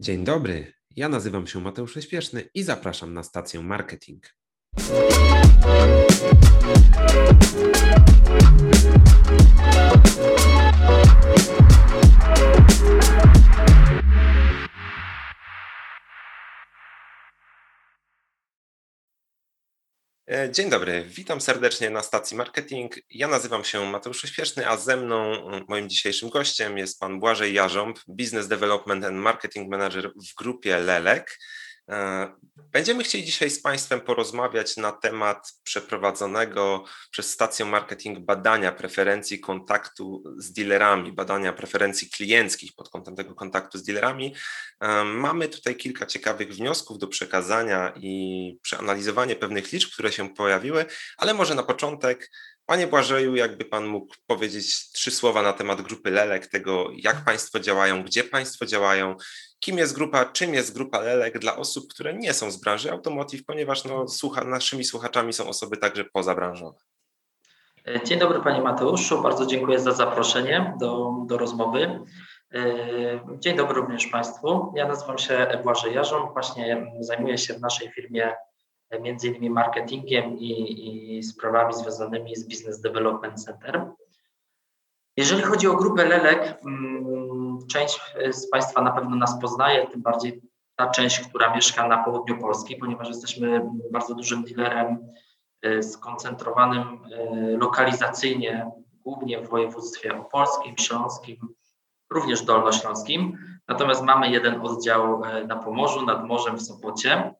Dzień dobry, ja nazywam się Mateusz Śpieszny i zapraszam na stację Marketing. E, dzień dobry, witam serdecznie na stacji Marketing. Ja nazywam się Mateusz Śpieszny, a ze mną moim dzisiejszym gościem jest pan Błażej Jarząb, Business Development and Marketing Manager w grupie Lelek. E, będziemy chcieli dzisiaj z Państwem porozmawiać na temat przeprowadzonego przez stację marketing badania preferencji kontaktu z dealerami, badania preferencji klienckich pod kątem tego kontaktu z dealerami. E, mamy tutaj kilka ciekawych wniosków do przekazania i przeanalizowanie pewnych liczb, które się pojawiły, ale może na początek Panie Błażeju, jakby Pan mógł powiedzieć trzy słowa na temat grupy Lelek, tego jak Państwo działają, gdzie Państwo działają, kim jest grupa, czym jest grupa Lelek dla osób, które nie są z branży automotive, ponieważ no, słucha, naszymi słuchaczami są osoby także pozabranżowe. Dzień dobry Panie Mateuszu, bardzo dziękuję za zaproszenie do, do rozmowy. Dzień dobry również Państwu. Ja nazywam się Błażej Jarząb, właśnie zajmuję się w naszej firmie między innymi marketingiem i, i sprawami związanymi z Business Development Center. Jeżeli chodzi o grupę Lelek, mm, część z Państwa na pewno nas poznaje, tym bardziej ta część, która mieszka na południu Polski, ponieważ jesteśmy bardzo dużym dealerem y, skoncentrowanym y, lokalizacyjnie, głównie w województwie opolskim, śląskim, również dolnośląskim. Natomiast mamy jeden oddział na Pomorzu, nad morzem w Sopocie.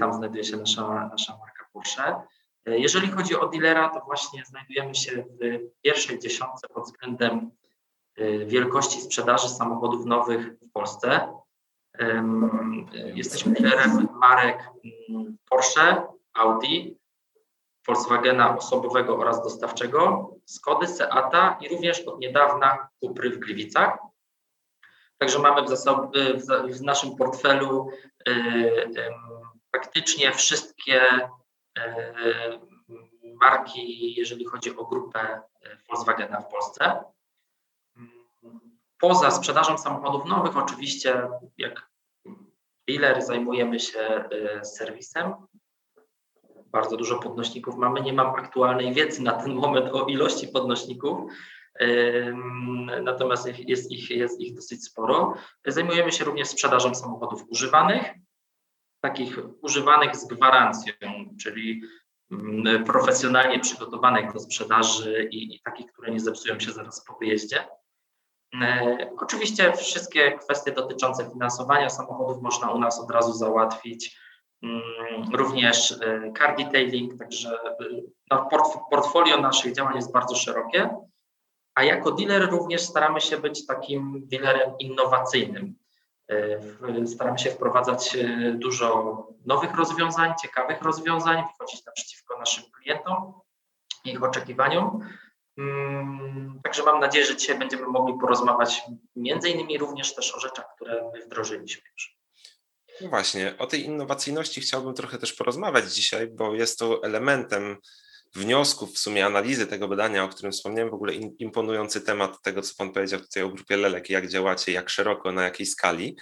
Tam znajduje się nasza, nasza marka Porsche. Jeżeli chodzi o dealera, to właśnie znajdujemy się w pierwszej dziesiątce pod względem y, wielkości sprzedaży samochodów nowych w Polsce. Jesteśmy dealerem marek mm, Porsche, Audi, Volkswagena osobowego oraz dostawczego, Skody, Seata i również od niedawna Cupry w Gliwicach. Także mamy w, w, naszym portfelu y, praktycznie wszystkie E, marki, jeżeli chodzi o grupę e, Volkswagena w Polsce. Poza sprzedażą samochodów nowych, oczywiście, jak dealer, zajmujemy się e, serwisem. Bardzo dużo podnośników mamy. Nie mam aktualnej wiedzy na ten moment o ilości podnośników, natomiast jest ich, jest ich dosyć sporo. Zajmujemy się również sprzedażą samochodów używanych takich używanych z gwarancją, czyli mm, profesjonalnie przygotowanych do sprzedaży i, i takich, które nie zepsują się zaraz po wyjeździe. E, oczywiście wszystkie kwestie dotyczące finansowania samochodów można u nas od razu załatwić. Mm, również e, car detailing, także e, no, portfolio naszych działań jest bardzo szerokie, a jako dealer również staramy się być takim dealerem innowacyjnym. E, staramy się wprowadzać e, dużo nowych rozwiązań, ciekawych rozwiązań, wychodzić naprzeciwko naszym klientom i ich oczekiwaniom. Mm, także mam nadzieję, że dzisiaj będziemy mogli porozmawiać między innymi również też o rzeczach, które my wdrożyliśmy już. No właśnie, o tej innowacyjności chciałbym trochę też porozmawiać dzisiaj, bo jest to elementem wniosków, w sumie analizy tego badania, o którym wspomniałem, w ogóle imponujący temat tego, co Pan powiedział tutaj o grupie Lelek, jak działacie, jak szeroko, na jakiej skali.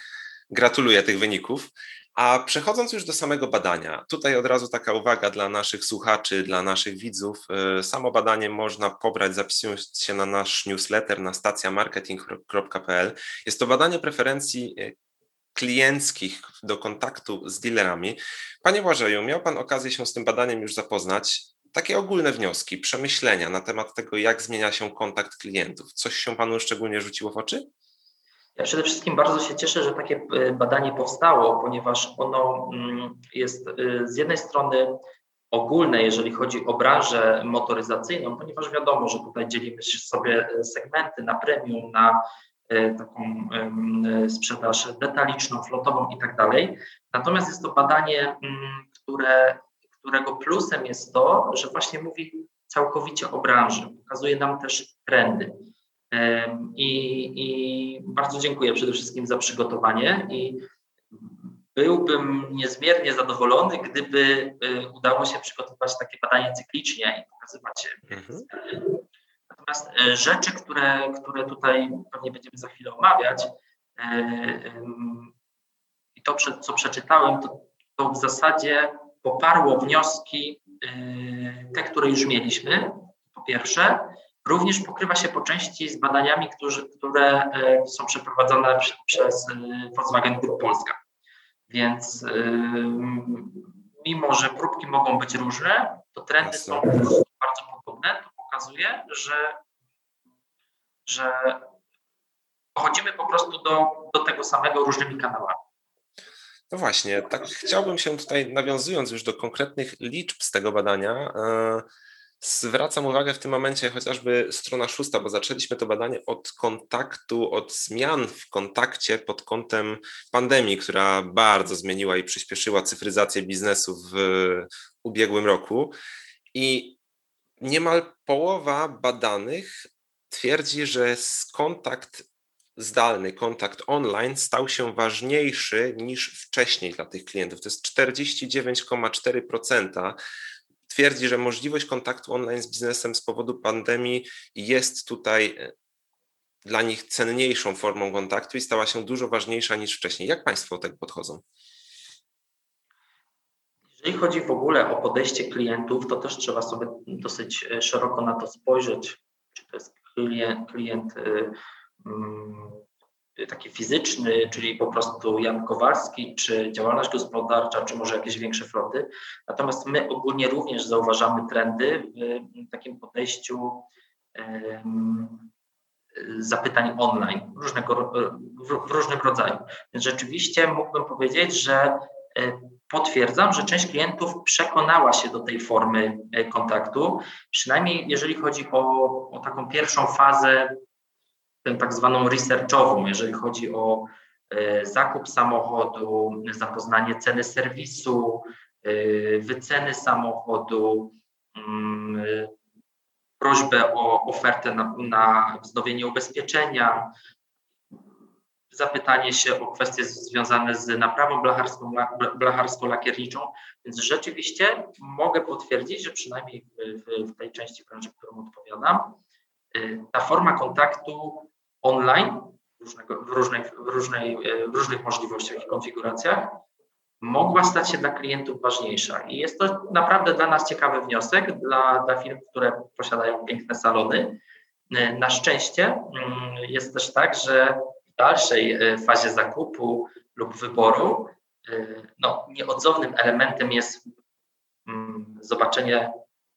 Gratuluję tych wyników. A przechodząc już do samego badania, tutaj od razu taka uwaga dla naszych słuchaczy, dla naszych widzów. Y, samo badanie można pobrać zapisując się na nasz newsletter na stacjamarketing.pl. Jest to badanie preferencji y, klienckich do kontaktu z dealerami. Panie Błażeju, miał Pan okazję się z tym badaniem już zapoznać takie ogólne wnioski, przemyślenia na temat tego, jak zmienia się kontakt klientów. Coś się Panu szczególnie rzuciło w oczy? Ja przede wszystkim bardzo się cieszę, że takie e, badanie powstało, ponieważ ono mm, jest e, z jednej strony ogólne, jeżeli chodzi o branżę motoryzacyjną, ponieważ wiadomo, że tutaj dzielimy sobie e, segmenty na premium, na taką sprzedaż detaliczną, flotową i tak dalej. Natomiast jest to badanie, mm, które którego plusem jest to, że właśnie mówi całkowicie o branży, pokazuje nam też trendy. I, I, bardzo dziękuję przede wszystkim za przygotowanie i byłbym niezmiernie zadowolony, gdyby y, udało się przygotować takie badanie cyklicznie i pokazywać mhm. Natomiast y, rzeczy, które, które tutaj pewnie będziemy za chwilę omawiać, I to, co przeczytałem, to, to w zasadzie poparło wnioski te, które już mieliśmy, po pierwsze. Również pokrywa się po części z badaniami, którzy, które są przeprowadzone przez Volkswagen Group Polska. Więc mimo, że próbki mogą być różne, to trendy są bardzo podobne. To pokazuje, że, że po prostu do, do tego samego różnymi kanałami. No właśnie, tak chciałbym się tutaj, nawiązując już do konkretnych liczb z tego badania, e, zwracam uwagę w tym momencie chociażby strona szósta, bo zaczęliśmy to badanie od kontaktu, od zmian w kontakcie pod kątem pandemii, która bardzo zmieniła i przyspieszyła cyfryzację biznesu w ubiegłym roku. I niemal połowa badanych twierdzi, że kontakt zdalny, kontakt online stał się ważniejszy niż wcześniej dla tych klientów. To jest 49,4%. Twierdzi, że możliwość kontaktu online z biznesem z powodu pandemii jest tutaj e, dla nich cenniejszą formą kontaktu i stała się dużo ważniejsza niż wcześniej. Jak Państwo do tego podchodzą? Jeżeli chodzi w ogóle o podejście klientów, to też trzeba sobie dosyć e, szeroko na to spojrzeć. Czy to jest klient, klient taki fizyczny, czyli po prostu Jan Kowalski, czy działalność gospodarcza, czy może jakieś większe floty. Natomiast my ogólnie również zauważamy trendy w takim podejściu zapytań online różnego, w różnym rodzaju. Więc rzeczywiście mógłbym powiedzieć, że e, potwierdzam, że część klientów przekonała się do tej formy e, kontaktu, przynajmniej jeżeli chodzi o, o taką pierwszą fazę tak zwaną researchową, jeżeli chodzi o e, zakup samochodu, zapoznanie ceny serwisu, e, wyceny samochodu, mm, prośbę o ofertę na, na wznowienie ubezpieczenia, zapytanie się o kwestie związane z naprawą blacharską, blacharską-lakierniczą. Więc rzeczywiście mogę potwierdzić, że przynajmniej w, w, tej części branży, którą odpowiadam, e, ta forma kontaktu online różnego, w, różnej, w, różnej, e, w różnych możliwościach i konfiguracjach mogła stać się dla klientów ważniejsza. I jest to naprawdę dla nas ciekawy wniosek, dla, dla firm, które posiadają piękne salony. E, na szczęście mm, jest też tak, że w dalszej e, fazie zakupu lub wyboru no, nieodzownym elementem jest mm, zobaczenie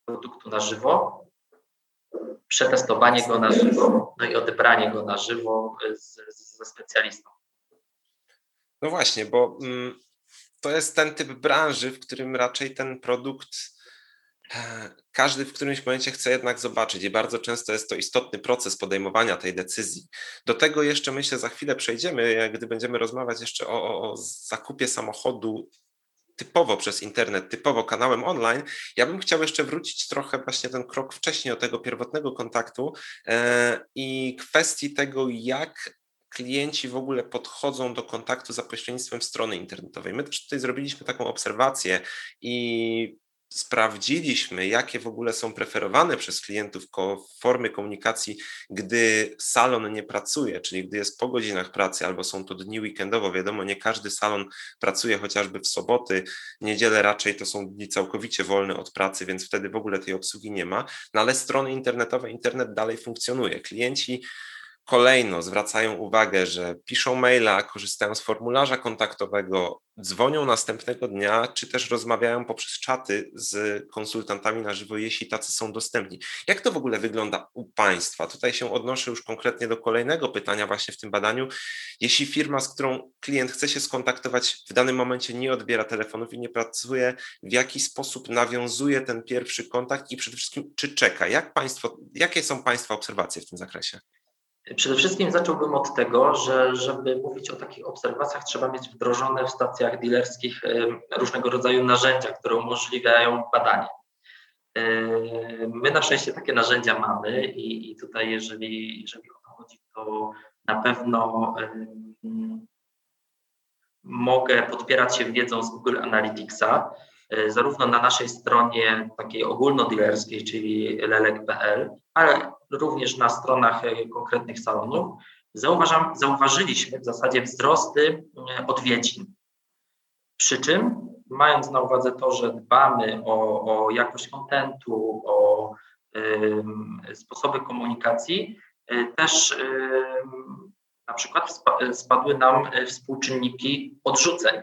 produktu na żywo, przetestowanie go na żywo, no i odebranie go na żywo z, ze specjalistą. No właśnie, bo mm, to jest ten typ branży, w którym raczej ten produkt e, każdy w którymś momencie chce jednak zobaczyć i bardzo często jest to istotny proces podejmowania tej decyzji. Do tego jeszcze myślę za chwilę przejdziemy, gdy będziemy rozmawiać jeszcze o, o zakupie samochodu typowo przez internet, typowo kanałem online, ja bym chciał jeszcze wrócić trochę właśnie ten krok wcześniej do tego pierwotnego kontaktu e, i kwestii tego, jak klienci w ogóle podchodzą do kontaktu za pośrednictwem strony internetowej. My też tutaj zrobiliśmy taką obserwację i sprawdziliśmy, jakie w ogóle są preferowane przez klientów formy komunikacji, gdy salon nie pracuje, czyli gdy jest po godzinach pracy albo są to dni weekendowo. Wiadomo, nie każdy salon pracuje chociażby w soboty, niedzielę raczej to są dni całkowicie wolne od pracy, więc wtedy w ogóle tej obsługi nie ma. No ale strony internetowe, internet dalej funkcjonuje. Klienci Kolejno zwracają uwagę, że piszą maila, korzystają z formularza kontaktowego, dzwonią następnego dnia, czy też rozmawiają poprzez czaty z konsultantami na żywo, jeśli tacy są dostępni. Jak to w ogóle wygląda u Państwa? Tutaj się odnoszę już konkretnie do kolejnego pytania właśnie w tym badaniu. Jeśli firma, z którą klient chce się skontaktować, w danym momencie nie odbiera telefonów i nie pracuje, w jaki sposób nawiązuje ten pierwszy kontakt i przede wszystkim czy czeka? Jak państwo, jakie są Państwa obserwacje w tym zakresie? Przede wszystkim zacząłbym od tego, że żeby mówić o takich obserwacjach, trzeba mieć wdrożone w stacjach dealerskich różnego rodzaju narzędzia, które umożliwiają badanie. My na szczęście takie narzędzia mamy i, tutaj, jeżeli, jeżeli o to chodzi, to na pewno mogę podpierać się wiedzą z Google Analyticsa, e, zarówno na naszej stronie takiej ogólnodilerskiej, czyli lelek.pl, ale również na stronach e, konkretnych salonów, zauważam, zauważyliśmy w zasadzie wzrosty odwiedzin. Przy czym, mając na uwadze to, że dbamy o, o jakość kontentu, o sposoby komunikacji, też na przykład spadły nam współczynniki odrzuceń,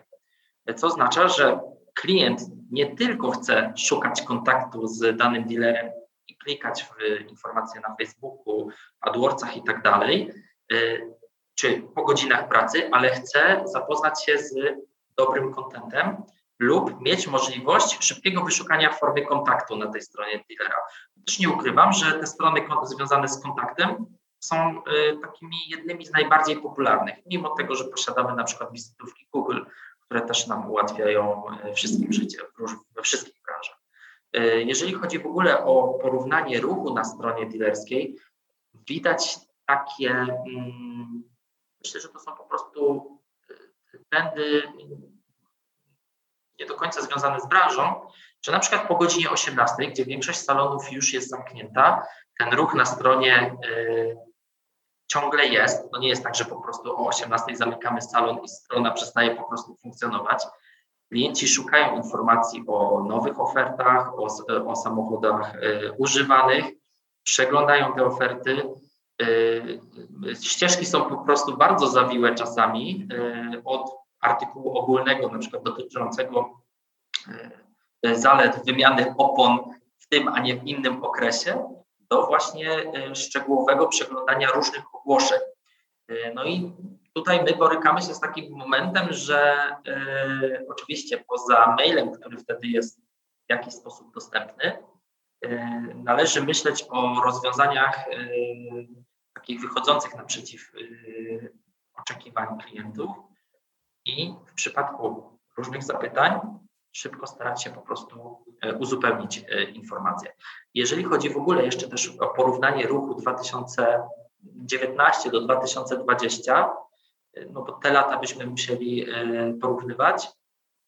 co oznacza, że klient nie tylko chce szukać kontaktu z danym dealerem klikać w informacje na Facebooku, AdWordsach i tak dalej, y, czy po godzinach pracy, ale chce zapoznać się z dobrym kontentem lub mieć możliwość szybkiego wyszukania formy kontaktu na tej stronie dealera. Też nie ukrywam, że te strony związane z kontaktem są y, takimi jednymi z najbardziej popularnych, mimo tego, że posiadamy na przykład wizytówki Google, które też nam ułatwiają e, wszystkim życie we wszystkich jeżeli chodzi w ogóle o porównanie ruchu na stronie dealerskiej, widać takie, mm, myślę, że to są po prostu e, trendy nie do końca związane z branżą, że na przykład po godzinie 18, gdzie większość salonów już jest zamknięta, ten ruch na stronie ciągle jest. To nie jest tak, że po prostu o 18 zamykamy salon i strona przestaje po prostu funkcjonować. Klienci szukają informacji o nowych ofertach, o, o samochodach y, używanych, przeglądają te oferty. Y, ścieżki są po prostu bardzo zawiłe czasami y, od artykułu ogólnego, na przykład dotyczącego zalet wymiany opon w tym, a nie w innym okresie, do właśnie e, szczegółowego przeglądania różnych ogłoszeń. E, no i tutaj my borykamy się z takim momentem, że e, oczywiście poza mailem, który wtedy jest w jakiś sposób dostępny, należy myśleć o rozwiązaniach takich wychodzących naprzeciw oczekiwaniom klientów i w przypadku różnych zapytań szybko starać się po prostu e, uzupełnić e, informacje. Jeżeli chodzi w ogóle jeszcze też o porównanie ruchu 2019 do 2020, e, no bo te lata byśmy musieli porównywać,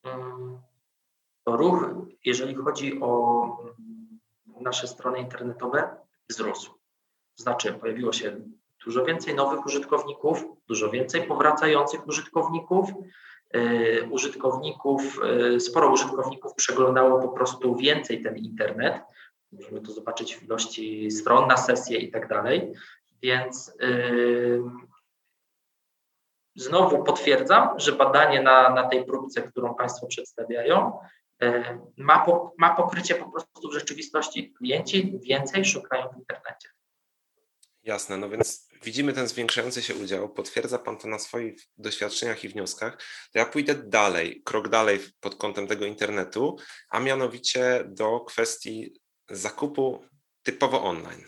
mm, to ruch, jeżeli chodzi o mm, nasze strony internetowe, wzrósł. To znaczy pojawiło się dużo więcej nowych użytkowników, dużo więcej powracających użytkowników, Y, użytkowników, y, sporo użytkowników przeglądało po prostu więcej ten internet. Możemy to zobaczyć w ilości stron na sesję i tak dalej. Więc znowu potwierdzam, że badanie na, na tej próbce, którą Państwo przedstawiają, yy, ma, po, ma pokrycie po prostu w rzeczywistości. Klienci więcej szukają w internecie. Jasne, no więc widzimy ten zwiększający się udział, potwierdza Pan to na swoich doświadczeniach i wnioskach, to ja pójdę dalej, krok dalej pod kątem tego internetu, a mianowicie do kwestii zakupu typowo online,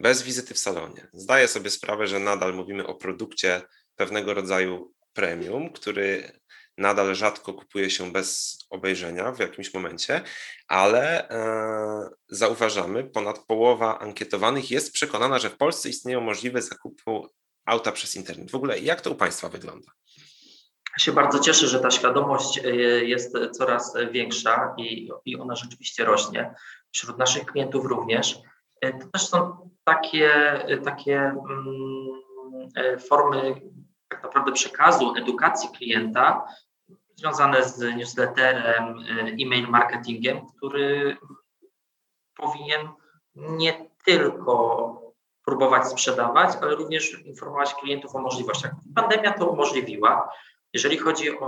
bez wizyty w salonie. Zdaję sobie sprawę, że nadal mówimy o produkcie pewnego rodzaju premium, który nadal rzadko kupuje się bez obejrzenia w jakimś momencie, ale e, zauważamy, ponad połowa ankietowanych jest przekonana, że w Polsce istnieją możliwe zakupu auta przez internet. W ogóle jak to u Państwa wygląda? Ja się bardzo cieszę, że ta świadomość e, jest coraz większa i, i ona rzeczywiście rośnie. Wśród naszych klientów również. E, to też są takie, takie mm, e, formy tak naprawdę przekazu, edukacji klienta, związane z newsletterem, y, e-mail marketingiem, który powinien nie tylko próbować sprzedawać, ale również informować klientów o możliwościach. Pandemia to umożliwiła. Jeżeli chodzi o,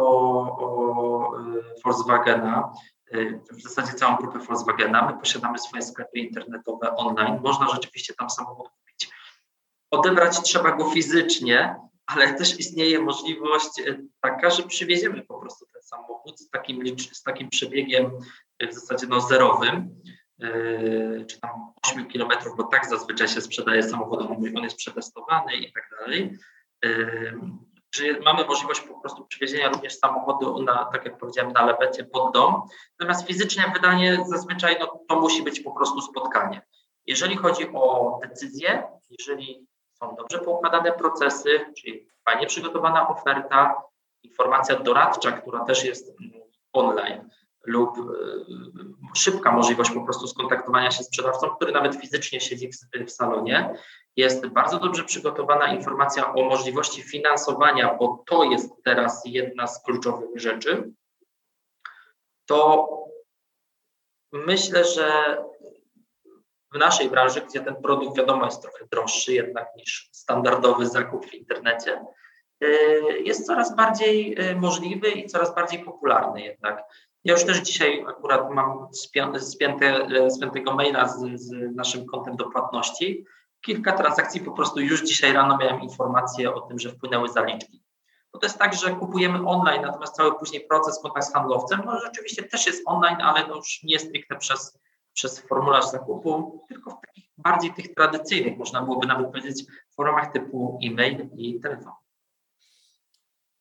o y, Volkswagena, y, w zasadzie całą grupę Volkswagena, my posiadamy swoje sklepy internetowe online. Można rzeczywiście tam samochód kupić. Odebrać trzeba go fizycznie, ale też istnieje możliwość e, taka, że przywieziemy po prostu ten samochód z takim, z takim przebiegiem e, w zasadzie no zerowym, e, czy tam 8 km, bo tak zazwyczaj się sprzedaje samochód, on jest przetestowany i tak dalej. Że mamy możliwość po prostu przywiezienia również samochodu, na, tak jak powiedziałem, na lewecie pod dom. Natomiast fizycznie wydanie zazwyczaj no, to musi być po prostu spotkanie. Jeżeli chodzi o decyzję, jeżeli są dobrze poukładane procesy, czyli fajnie przygotowana oferta, informacja doradcza, która też jest mm, online lub szybka możliwość po prostu skontaktowania się z sprzedawcą, który nawet fizycznie siedzi w, w salonie. Jest bardzo dobrze przygotowana informacja o możliwości finansowania, bo to jest teraz jedna z kluczowych rzeczy. To myślę, że w naszej branży, gdzie ten produkt wiadomo jest trochę droższy jednak niż standardowy zakup w internecie, y, jest coraz bardziej y, możliwy i coraz bardziej popularny jednak. Ja już też dzisiaj akurat mam spięte, y, spiętego maila z, z naszym kontem do płatności. Kilka transakcji po prostu już dzisiaj rano miałem informację o tym, że wpłynęły zaliczki. Bo to jest tak, że kupujemy online, natomiast cały później proces kontakt z handlowcem, no rzeczywiście też jest online, ale to już nie stricte przez przez formularz zakupu, tylko w takich bardziej tych tradycyjnych, można byłoby nawet powiedzieć, formach typu e-mail i telefon.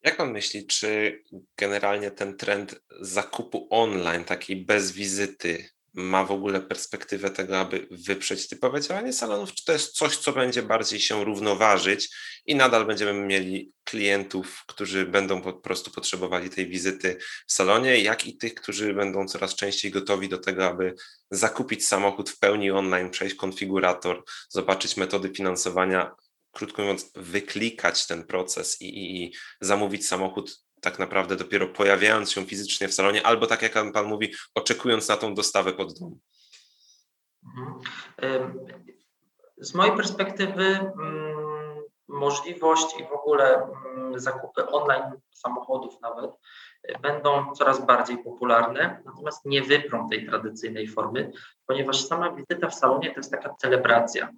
Jak pan myśli, czy generalnie ten trend zakupu online, takiej bez wizyty, ma w ogóle perspektywę tego, aby wyprzeć. Typowe działanie salonów, czy to jest coś, co będzie bardziej się równoważyć i nadal będziemy mieli klientów, którzy będą po prostu potrzebowali tej wizyty w salonie, jak i tych, którzy będą coraz częściej gotowi do tego, aby zakupić samochód w pełni online, przejść konfigurator, zobaczyć metody finansowania, krótko mówiąc, wyklikać ten proces i, i, i zamówić samochód tak naprawdę dopiero pojawiając się fizycznie w salonie, albo tak jak Pan mówi, oczekując na tą dostawę pod dom. Mhm. Z mojej perspektywy mm, możliwość i w ogóle mm, zakupy online samochodów nawet e, będą coraz bardziej popularne, natomiast nie wyprą tej tradycyjnej formy, ponieważ sama wizyta w salonie to jest taka celebracja.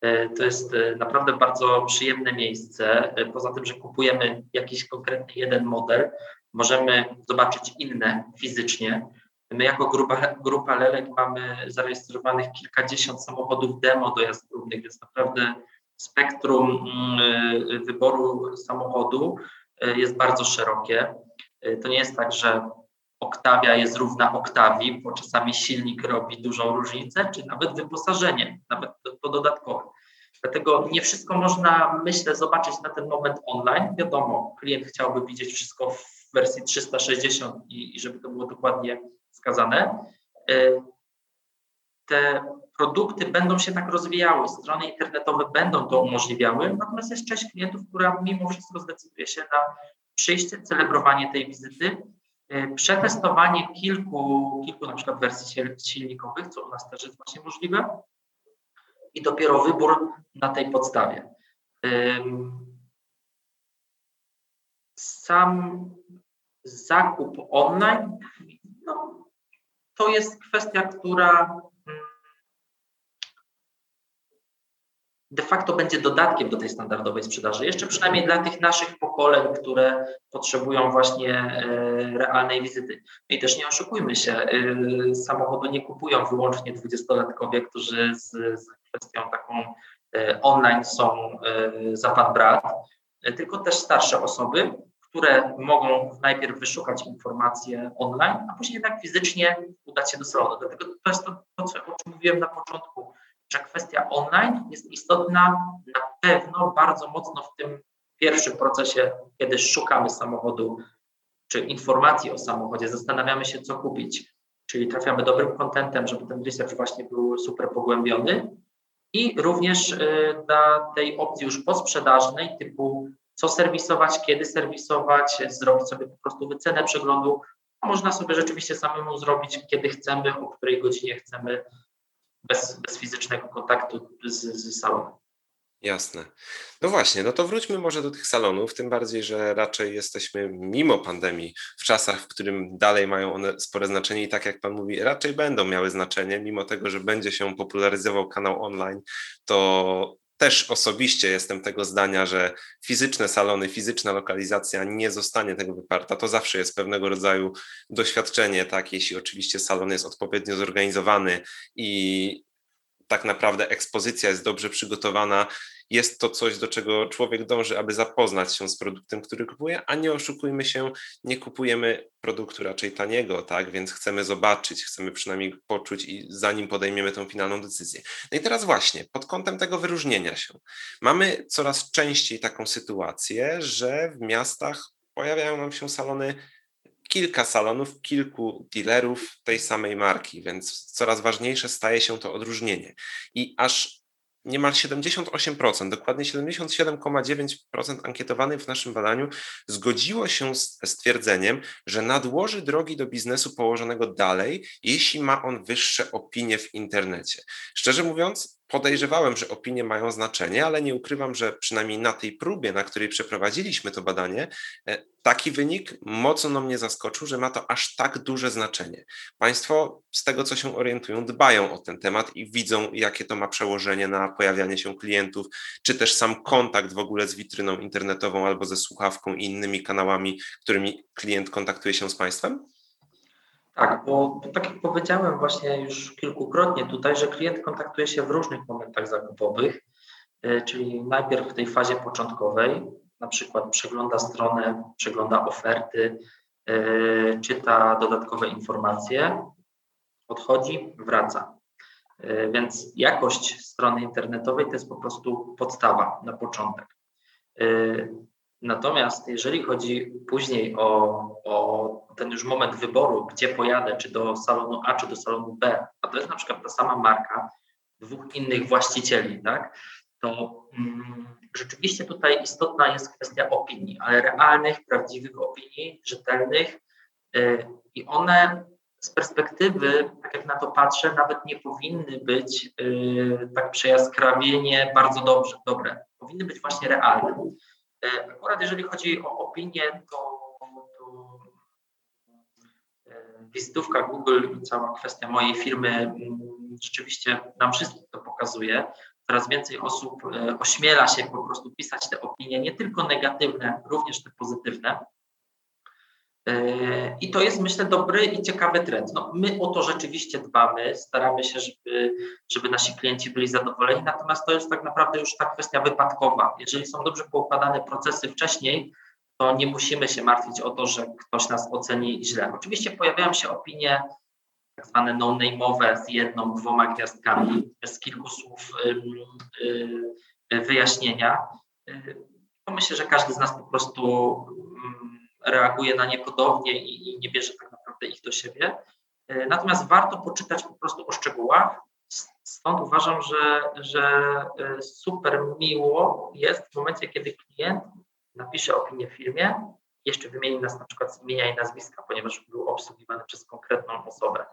E, to jest e, naprawdę bardzo przyjemne miejsce. E, poza tym, że kupujemy jakiś konkretny jeden model, możemy zobaczyć inne fizycznie. My jako grupa, grupa Lelek mamy zarejestrowanych kilkadziesiąt samochodów demo dojazd próbnych, więc naprawdę spektrum mm, wyboru samochodu jest bardzo szerokie. To nie jest tak, że Oktawia jest równa Oktawii, bo czasami silnik robi dużą różnicę, czy nawet wyposażenie, nawet to dodatkowe. Dlatego nie wszystko można, myślę, zobaczyć na ten moment online. Wiadomo, klient chciałby widzieć wszystko w wersji 360 i, i żeby to było dokładnie wskazane. E, te produkty będą się tak rozwijały, strony internetowe będą to umożliwiały, natomiast jest część klientów, która mimo wszystko zdecyduje się na przyjście, celebrowanie tej wizyty, E, przetestowanie kilku, kilku na przykład wersji silnikowych, co u nas też jest właśnie możliwe, i dopiero wybór na tej podstawie. Sam zakup online no, to jest kwestia, która de facto będzie dodatkiem do tej standardowej sprzedaży. Jeszcze przynajmniej dla tych naszych pokoleń, które potrzebują właśnie e, realnej wizyty. I też nie oszukujmy się, e, samochodu nie kupują wyłącznie dwudziestolatkowie, którzy z, z kwestią taką e, online są za pan brat, tylko też starsze osoby, które mogą najpierw wyszukać informacje online, a później jednak fizycznie udać się do salonu. Dlatego to jest to, to co, o czym mówiłem na początku że kwestia online jest istotna na pewno bardzo mocno w tym pierwszym procesie, kiedy szukamy samochodu czy informacji o samochodzie, zastanawiamy się, co kupić, czyli trafiamy dobrym kontentem, żeby ten research właśnie był super pogłębiony i również na tej opcji już posprzedażnej typu co serwisować, kiedy serwisować, zrobić sobie po prostu wycenę przeglądu, można sobie rzeczywiście samemu zrobić, kiedy chcemy, o której godzinie chcemy, bez, bez fizycznego kontaktu z, z salonem. Jasne. No właśnie, no to wróćmy może do tych salonów, tym bardziej, że raczej jesteśmy mimo pandemii w czasach, w którym dalej mają one spore znaczenie i tak jak Pan mówi, raczej będą miały znaczenie, mimo tego, że będzie się popularyzował kanał online, to też osobiście jestem tego zdania, że fizyczne salony, fizyczna lokalizacja nie zostanie tego wyparta. To zawsze jest pewnego rodzaju doświadczenie, tak, jeśli oczywiście salon jest odpowiednio zorganizowany i tak naprawdę ekspozycja jest dobrze przygotowana, jest to coś, do czego człowiek dąży, aby zapoznać się z produktem, który kupuje, a nie oszukujmy się, nie kupujemy produktu raczej taniego, tak? Więc chcemy zobaczyć, chcemy przynajmniej poczuć i zanim podejmiemy tą finalną decyzję. No i teraz właśnie, pod kątem tego wyróżnienia się, mamy coraz częściej taką sytuację, że w miastach pojawiają nam się salony kilka salonów, kilku dealerów tej samej marki, więc coraz ważniejsze staje się to odróżnienie. I aż niemal 78%, dokładnie 77,9% ankietowanych w naszym badaniu zgodziło się z stwierdzeniem, że nadłoży drogi do biznesu położonego dalej, jeśli ma on wyższe opinie w internecie. Szczerze mówiąc, Podejrzewałem, że opinie mają znaczenie, ale nie ukrywam, że przynajmniej na tej próbie, na której przeprowadziliśmy to badanie, e, taki wynik mocno mnie zaskoczył, że ma to aż tak duże znaczenie. Państwo, z tego co się orientują, dbają o ten temat i widzą, jakie to ma przełożenie na pojawianie się klientów, czy też sam kontakt w ogóle z witryną internetową albo ze słuchawką i innymi kanałami, którymi klient kontaktuje się z Państwem? Tak, bo tak jak powiedziałem właśnie już kilkukrotnie tutaj, że klient kontaktuje się w różnych momentach zakupowych, e, czyli najpierw w tej fazie początkowej, na przykład przegląda stronę, przegląda oferty, e, czyta dodatkowe informacje, odchodzi, wraca. E, więc jakość strony internetowej to jest po prostu podstawa na początek. Natomiast jeżeli chodzi później o, o ten już moment wyboru, gdzie pojadę, czy do salonu A, czy do salonu B, a to jest na przykład ta sama marka dwóch innych właścicieli, tak, to mm, rzeczywiście tutaj istotna jest kwestia opinii, ale realnych, prawdziwych opinii, rzetelnych yy, i one z perspektywy, tak jak na to patrzę, nawet nie powinny być yy, tak przejaskrawienie bardzo dobrze, dobre. Powinny być właśnie realne. E, akurat jeżeli chodzi o opinię, to, to e, wizytówka Google i cała kwestia mojej firmy mm, rzeczywiście nam wszystkim to pokazuje. Coraz więcej osób e, ośmiela się po prostu pisać te opinie, nie tylko negatywne, również te pozytywne. I to jest, myślę, dobry i ciekawy trend. No, my o to rzeczywiście dbamy, staramy się, żeby, żeby nasi klienci byli zadowoleni, natomiast to jest tak naprawdę już ta kwestia wypadkowa. Jeżeli są dobrze poukładane procesy wcześniej, to nie musimy się martwić o to, że ktoś nas oceni źle. Oczywiście pojawiają się opinie tak zwane no-name'owe z jedną, dwoma gwiazdkami, bez kilku słów wyjaśnienia. To myślę, że każdy z nas po prostu reaguje na nie podobnie i, i nie bierze tak naprawdę ich do siebie. E, natomiast warto poczytać po prostu o szczegółach. Stąd uważam, że, że e, super miło jest w momencie, kiedy klient napisze opinię w firmie, jeszcze wymieni nas na przykład z imienia i nazwiska, ponieważ był obsługiwany przez konkretną osobę.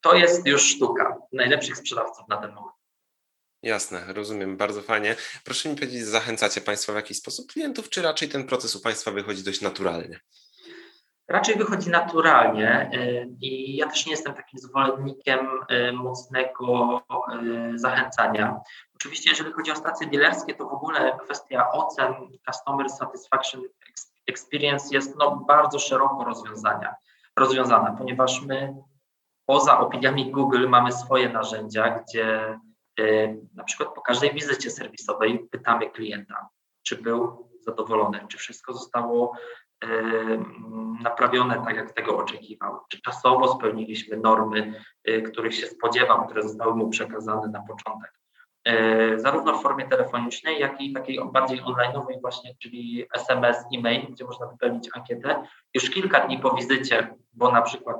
To jest już sztuka najlepszych sprzedawców na ten moment. Jasne, rozumiem, bardzo fajnie. Proszę mi powiedzieć, zachęcacie Państwo w jakiś sposób klientów, czy raczej ten proces u Państwa wychodzi dość naturalnie? Raczej wychodzi naturalnie y, i ja też nie jestem takim zwolennikiem y, mocnego y, zachęcania. Oczywiście, jeżeli chodzi o stacje dealerskie, to w ogóle kwestia ocen Customer Satisfaction Experience jest no, bardzo szeroko rozwiązania, rozwiązana, ponieważ my poza opiniami Google mamy swoje narzędzia, gdzie na przykład po każdej wizycie serwisowej pytamy klienta, czy był zadowolony, czy wszystko zostało e, naprawione tak, jak tego oczekiwał, czy czasowo spełniliśmy normy, e, których się spodziewał, które zostały mu przekazane na początek. Zarówno w formie telefonicznej, jak i takiej bardziej online'owej właśnie, czyli SMS, e-mail, gdzie można wypełnić ankietę. Już kilka dni po wizycie, bo na przykład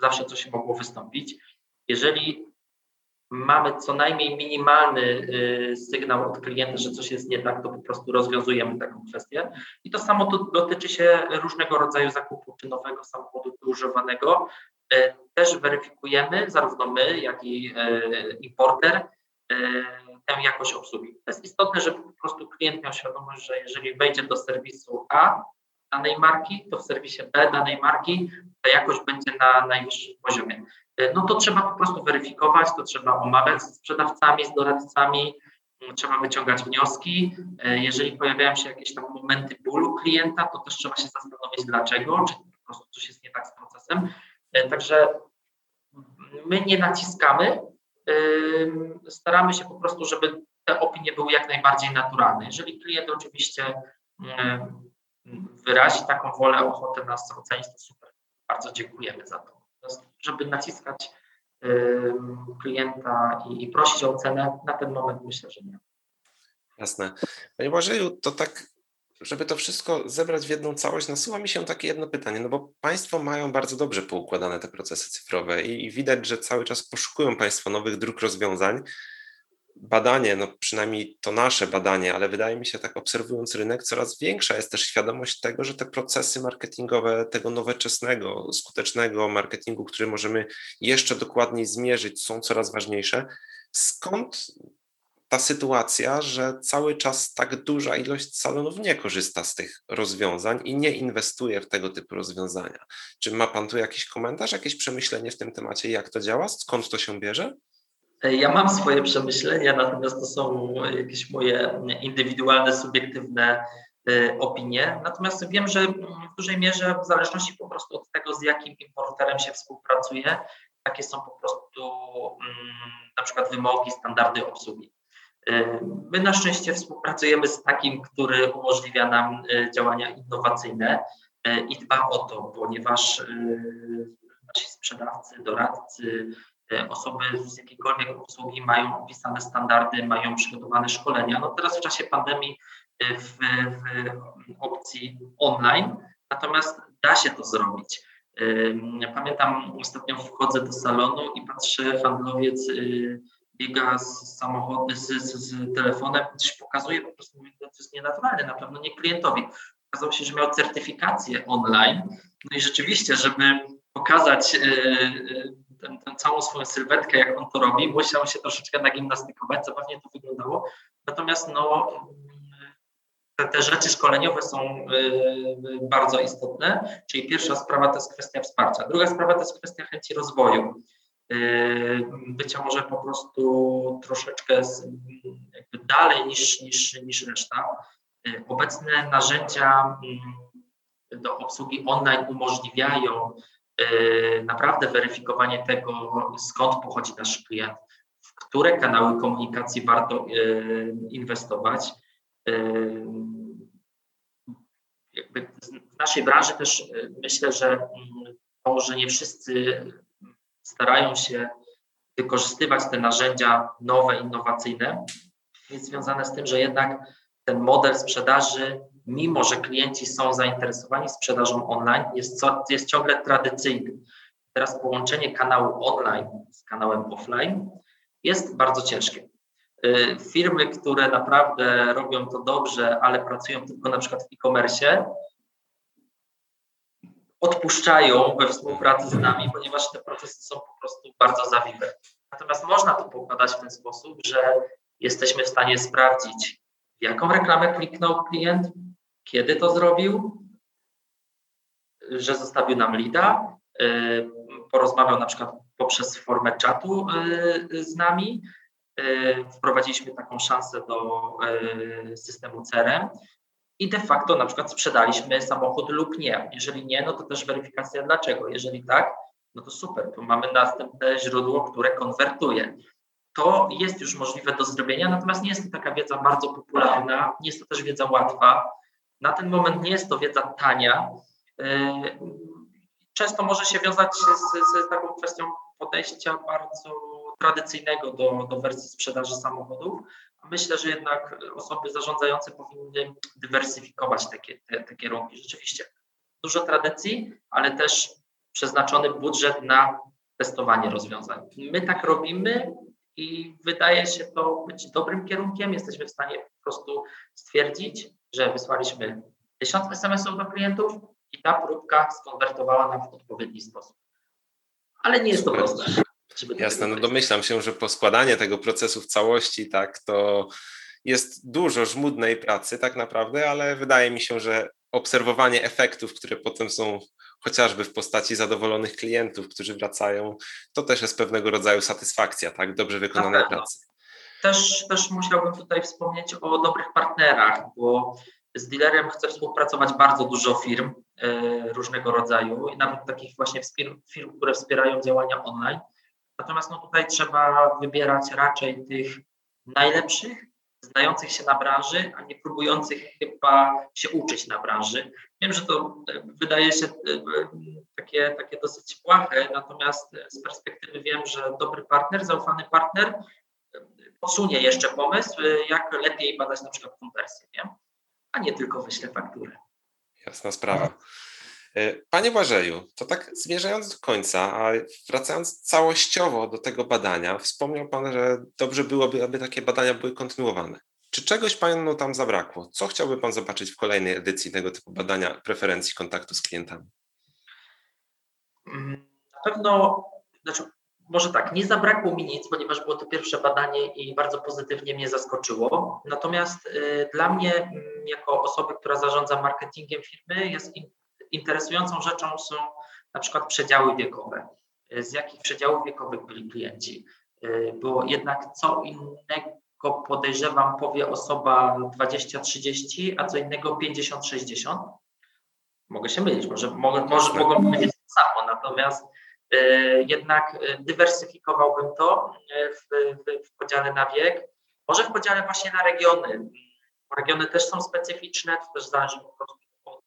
zawsze coś mogło wystąpić. Jeżeli mamy co najmniej minimalny y, sygnał od klienta, że coś jest nie tak, to po prostu rozwiązujemy taką kwestię. I to samo to dotyczy się różnego rodzaju zakupu, czy nowego samochodu, używanego. Y, też weryfikujemy, zarówno my, jak i y, importer, tę jakość obsługi. To jest istotne, żeby po prostu klient miał świadomość, że jeżeli wejdzie do serwisu A danej marki, to w serwisie B danej marki ta jakość będzie na najwyższym poziomie. E, no to trzeba po prostu weryfikować, to trzeba omawiać z sprzedawcami, z doradcami, mm, trzeba wyciągać wnioski. E, jeżeli pojawiają się jakieś tam momenty bólu klienta, to też trzeba się zastanowić dlaczego, czy po prostu coś jest nie tak z procesem. E, także my nie naciskamy, staramy się po prostu, żeby te opinie były jak najbardziej naturalne. Jeżeli klient oczywiście wyrazi taką wolę, ochotę ocenić, to super. Bardzo dziękujemy za to żeby naciskać klienta i, i prosić o ocenę, na ten moment myślę, że nie. Jasne. Panie Błażeju, to tak żeby to wszystko zebrać w jedną całość, nasuwa mi się takie jedno pytanie, no bo Państwo mają bardzo dobrze poukładane te procesy cyfrowe i, i widać, że cały czas poszukują Państwo nowych dróg rozwiązań. Badanie, no przynajmniej to nasze badanie, ale wydaje mi się, tak obserwując rynek, coraz większa jest też świadomość tego, że te procesy marketingowe, tego nowoczesnego, skutecznego marketingu, który możemy jeszcze dokładniej zmierzyć, są coraz ważniejsze. Skąd ta sytuacja, że cały czas tak duża ilość salonów nie korzysta z tych rozwiązań i nie inwestuje w tego typu rozwiązania. Czy ma Pan tu jakiś komentarz, jakieś przemyślenie w tym temacie, jak to działa, skąd to się bierze? Ja mam swoje przemyślenia, natomiast to są jakieś moje indywidualne, subiektywne e, opinie. Natomiast wiem, że w dużej mierze w zależności po prostu od tego, z jakim importerem się współpracuje, jakie są po prostu mm, na przykład wymogi, standardy obsługi. My na szczęście współpracujemy z takim, który umożliwia nam e, działania innowacyjne i dba o to, ponieważ nasi sprzedawcy, doradcy, osoby z jakiejkolwiek obsługi mają opisane standardy, mają przygotowane szkolenia. No teraz w czasie pandemii w, w opcji online, natomiast da się to zrobić. Pamiętam, ostatnio wchodzę do salonu i patrzę, handlowiec biega z samochodem, z, z, z, telefonem, coś pokazuje, po prostu mówię, to jest nienaturalne, na pewno nie klientowi. Okazało się, że miał certyfikację online, no i rzeczywiście, żeby pokazać ten, ten całą swoją sylwetkę, jak on to robi, musiał się troszeczkę nagimnastykować, zabawnie to wyglądało, natomiast no, te, te rzeczy szkoleniowe są yy, bardzo istotne, czyli pierwsza sprawa to jest kwestia wsparcia, druga sprawa to jest kwestia chęci rozwoju. Yy, bycia może po prostu troszeczkę dalej niż, niż, niż reszta. Obecne narzędzia mm, do obsługi online umożliwiają naprawdę weryfikowanie tego, skąd pochodzi nasz klient, w które kanały komunikacji warto inwestować. Jakby w naszej branży też myślę, że mm, to, że nie wszyscy starają się wykorzystywać te narzędzia nowe, innowacyjne, jest związane z tym, że jednak ten model sprzedaży, mimo że klienci są zainteresowani sprzedażą online, jest, co, jest ciągle tradycyjny. Teraz połączenie kanału online z kanałem offline jest bardzo ciężkie. Y, firmy, które naprawdę robią to dobrze, ale pracują tylko na przykład w e-commerce, odpuszczają we współpracy z nami, ponieważ te procesy są po prostu bardzo zawiłe. Natomiast można to pokładać w ten sposób, że jesteśmy w stanie sprawdzić, jaką reklamę kliknął klient, kiedy to zrobił, że zostawił nam lida, y, porozmawiał na przykład poprzez formę czatu y, z nami. Y, wprowadziliśmy taką szansę do systemu CRM i de facto na przykład sprzedaliśmy samochód lub nie. Jeżeli nie, no to też weryfikacja dlaczego. Jeżeli tak, no to super, to mamy następne źródło, które konwertuje. To jest już możliwe do zrobienia, natomiast nie jest to taka wiedza bardzo popularna, nie jest to też wiedza łatwa. Na ten moment nie jest to wiedza tania. Yy, często może się wiązać z, z taką kwestią podejścia bardzo tradycyjnego do, do wersji sprzedaży samochodów, myślę, że jednak osoby zarządzające powinny dywersyfikować takie, te, te kierunki. Rzeczywiście dużo tradycji, ale też przeznaczony budżet na testowanie rozwiązań. My tak robimy i wydaje się to być dobrym kierunkiem. Jesteśmy w stanie po prostu stwierdzić, że wysłaliśmy tysiąc SMS-ów do klientów i ta próbka skonwertowała nam w odpowiedni sposób. Ale nie jest to proste. Jasne, no domyślam się, że poskładanie tego procesu w całości, tak, to jest dużo żmudnej pracy tak naprawdę, ale wydaje mi się, że obserwowanie efektów, które potem są chociażby w postaci zadowolonych klientów, którzy wracają, to też jest pewnego rodzaju satysfakcja, tak, dobrze wykonanej pracy. Też, też musiałbym tutaj wspomnieć o dobrych partnerach, bo z dealerem chcę współpracować bardzo dużo firm y, różnego rodzaju i nawet takich właśnie firm, które wspierają działania online. Natomiast no tutaj trzeba wybierać raczej tych najlepszych, znających się na branży, a nie próbujących chyba się uczyć na branży. Wiem, że to e, wydaje się e, takie, takie dosyć płache, natomiast z perspektywy wiem, że dobry partner, zaufany partner e, podsunie jeszcze pomysł, jak lepiej badać na przykład konwersję. Nie? a nie tylko wyślę fakturę. Jasna sprawa. E, panie Błażeju, to tak zmierzając do końca, a wracając całościowo do tego badania, wspomniał Pan, że dobrze byłoby, aby takie badania były kontynuowane. Czy czegoś Panu tam zabrakło? Co chciałby Pan zobaczyć w kolejnej edycji tego typu badania preferencji kontaktu z klientami? Mm, na pewno, znaczy może tak, nie zabrakło mi nic, ponieważ było to pierwsze badanie i bardzo pozytywnie mnie zaskoczyło. Natomiast y, dla mnie, mm, jako osoby, która zarządza marketingiem firmy, jest in, interesującą rzeczą są na przykład przedziały wiekowe. Y, z jakich przedziałów wiekowych byli klienci? Y, bo jednak co innego podejrzewam powie osoba 20-30, a co innego 50-60. Mogę się mylić, może, może, może mogą powiedzieć to samo, natomiast jednak e, dywersyfikowałbym to e, w, w, w podziale na wiek, może w podziale właśnie na regiony. Regiony też są specyficzne, to też zależy po prostu od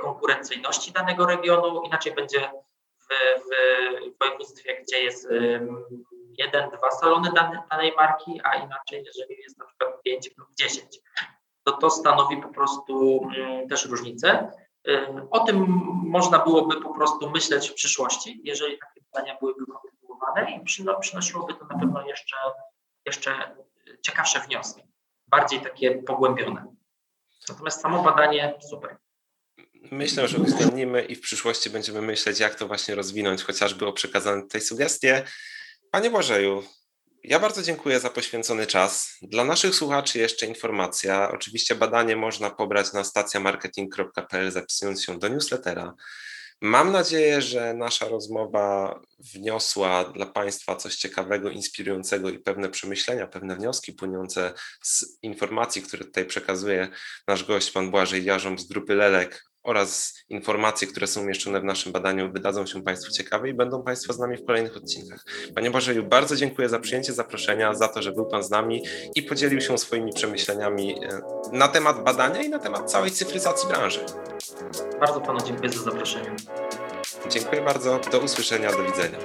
konkurencyjności danego regionu. Inaczej będzie w, w województwie, gdzie jest jeden, dwa salony danej marki, a inaczej, jeżeli jest na przykład 5 lub 10. To to stanowi po prostu też różnicę. O tym można byłoby po prostu myśleć w przyszłości, jeżeli takie badania byłyby kontynuowane i przynosiłoby to na pewno jeszcze, jeszcze ciekawsze wnioski, bardziej takie pogłębione. Natomiast samo badanie super. Myślę, że uwzględnimy i w przyszłości będziemy myśleć, jak to właśnie rozwinąć, chociażby o przekazane tej sugestie. Panie Błażeju, ja bardzo dziękuję za poświęcony czas. Dla naszych słuchaczy jeszcze informacja. Oczywiście badanie można pobrać na stacjamarketing.pl zapisując się do newslettera. Mam nadzieję, że nasza rozmowa wniosła dla Państwa coś ciekawego, inspirującego i pewne przemyślenia, pewne wnioski płynące z informacji, które tutaj przekazuje nasz gość, pan Błażej Jarząb z grupy Lelek oraz informacje, które są umieszczone w naszym badaniu, wydadzą się Państwu ciekawe i będą Państwo z nami w kolejnych odcinkach. Panie Bożeju, bardzo dziękuję za przyjęcie zaproszenia, za to, że był Pan z nami i podzielił się swoimi przemyśleniami e, na temat badania i na temat całej cyfryzacji branży. Bardzo Panu dziękuję za zaproszenie. Dziękuję bardzo, do usłyszenia, do widzenia.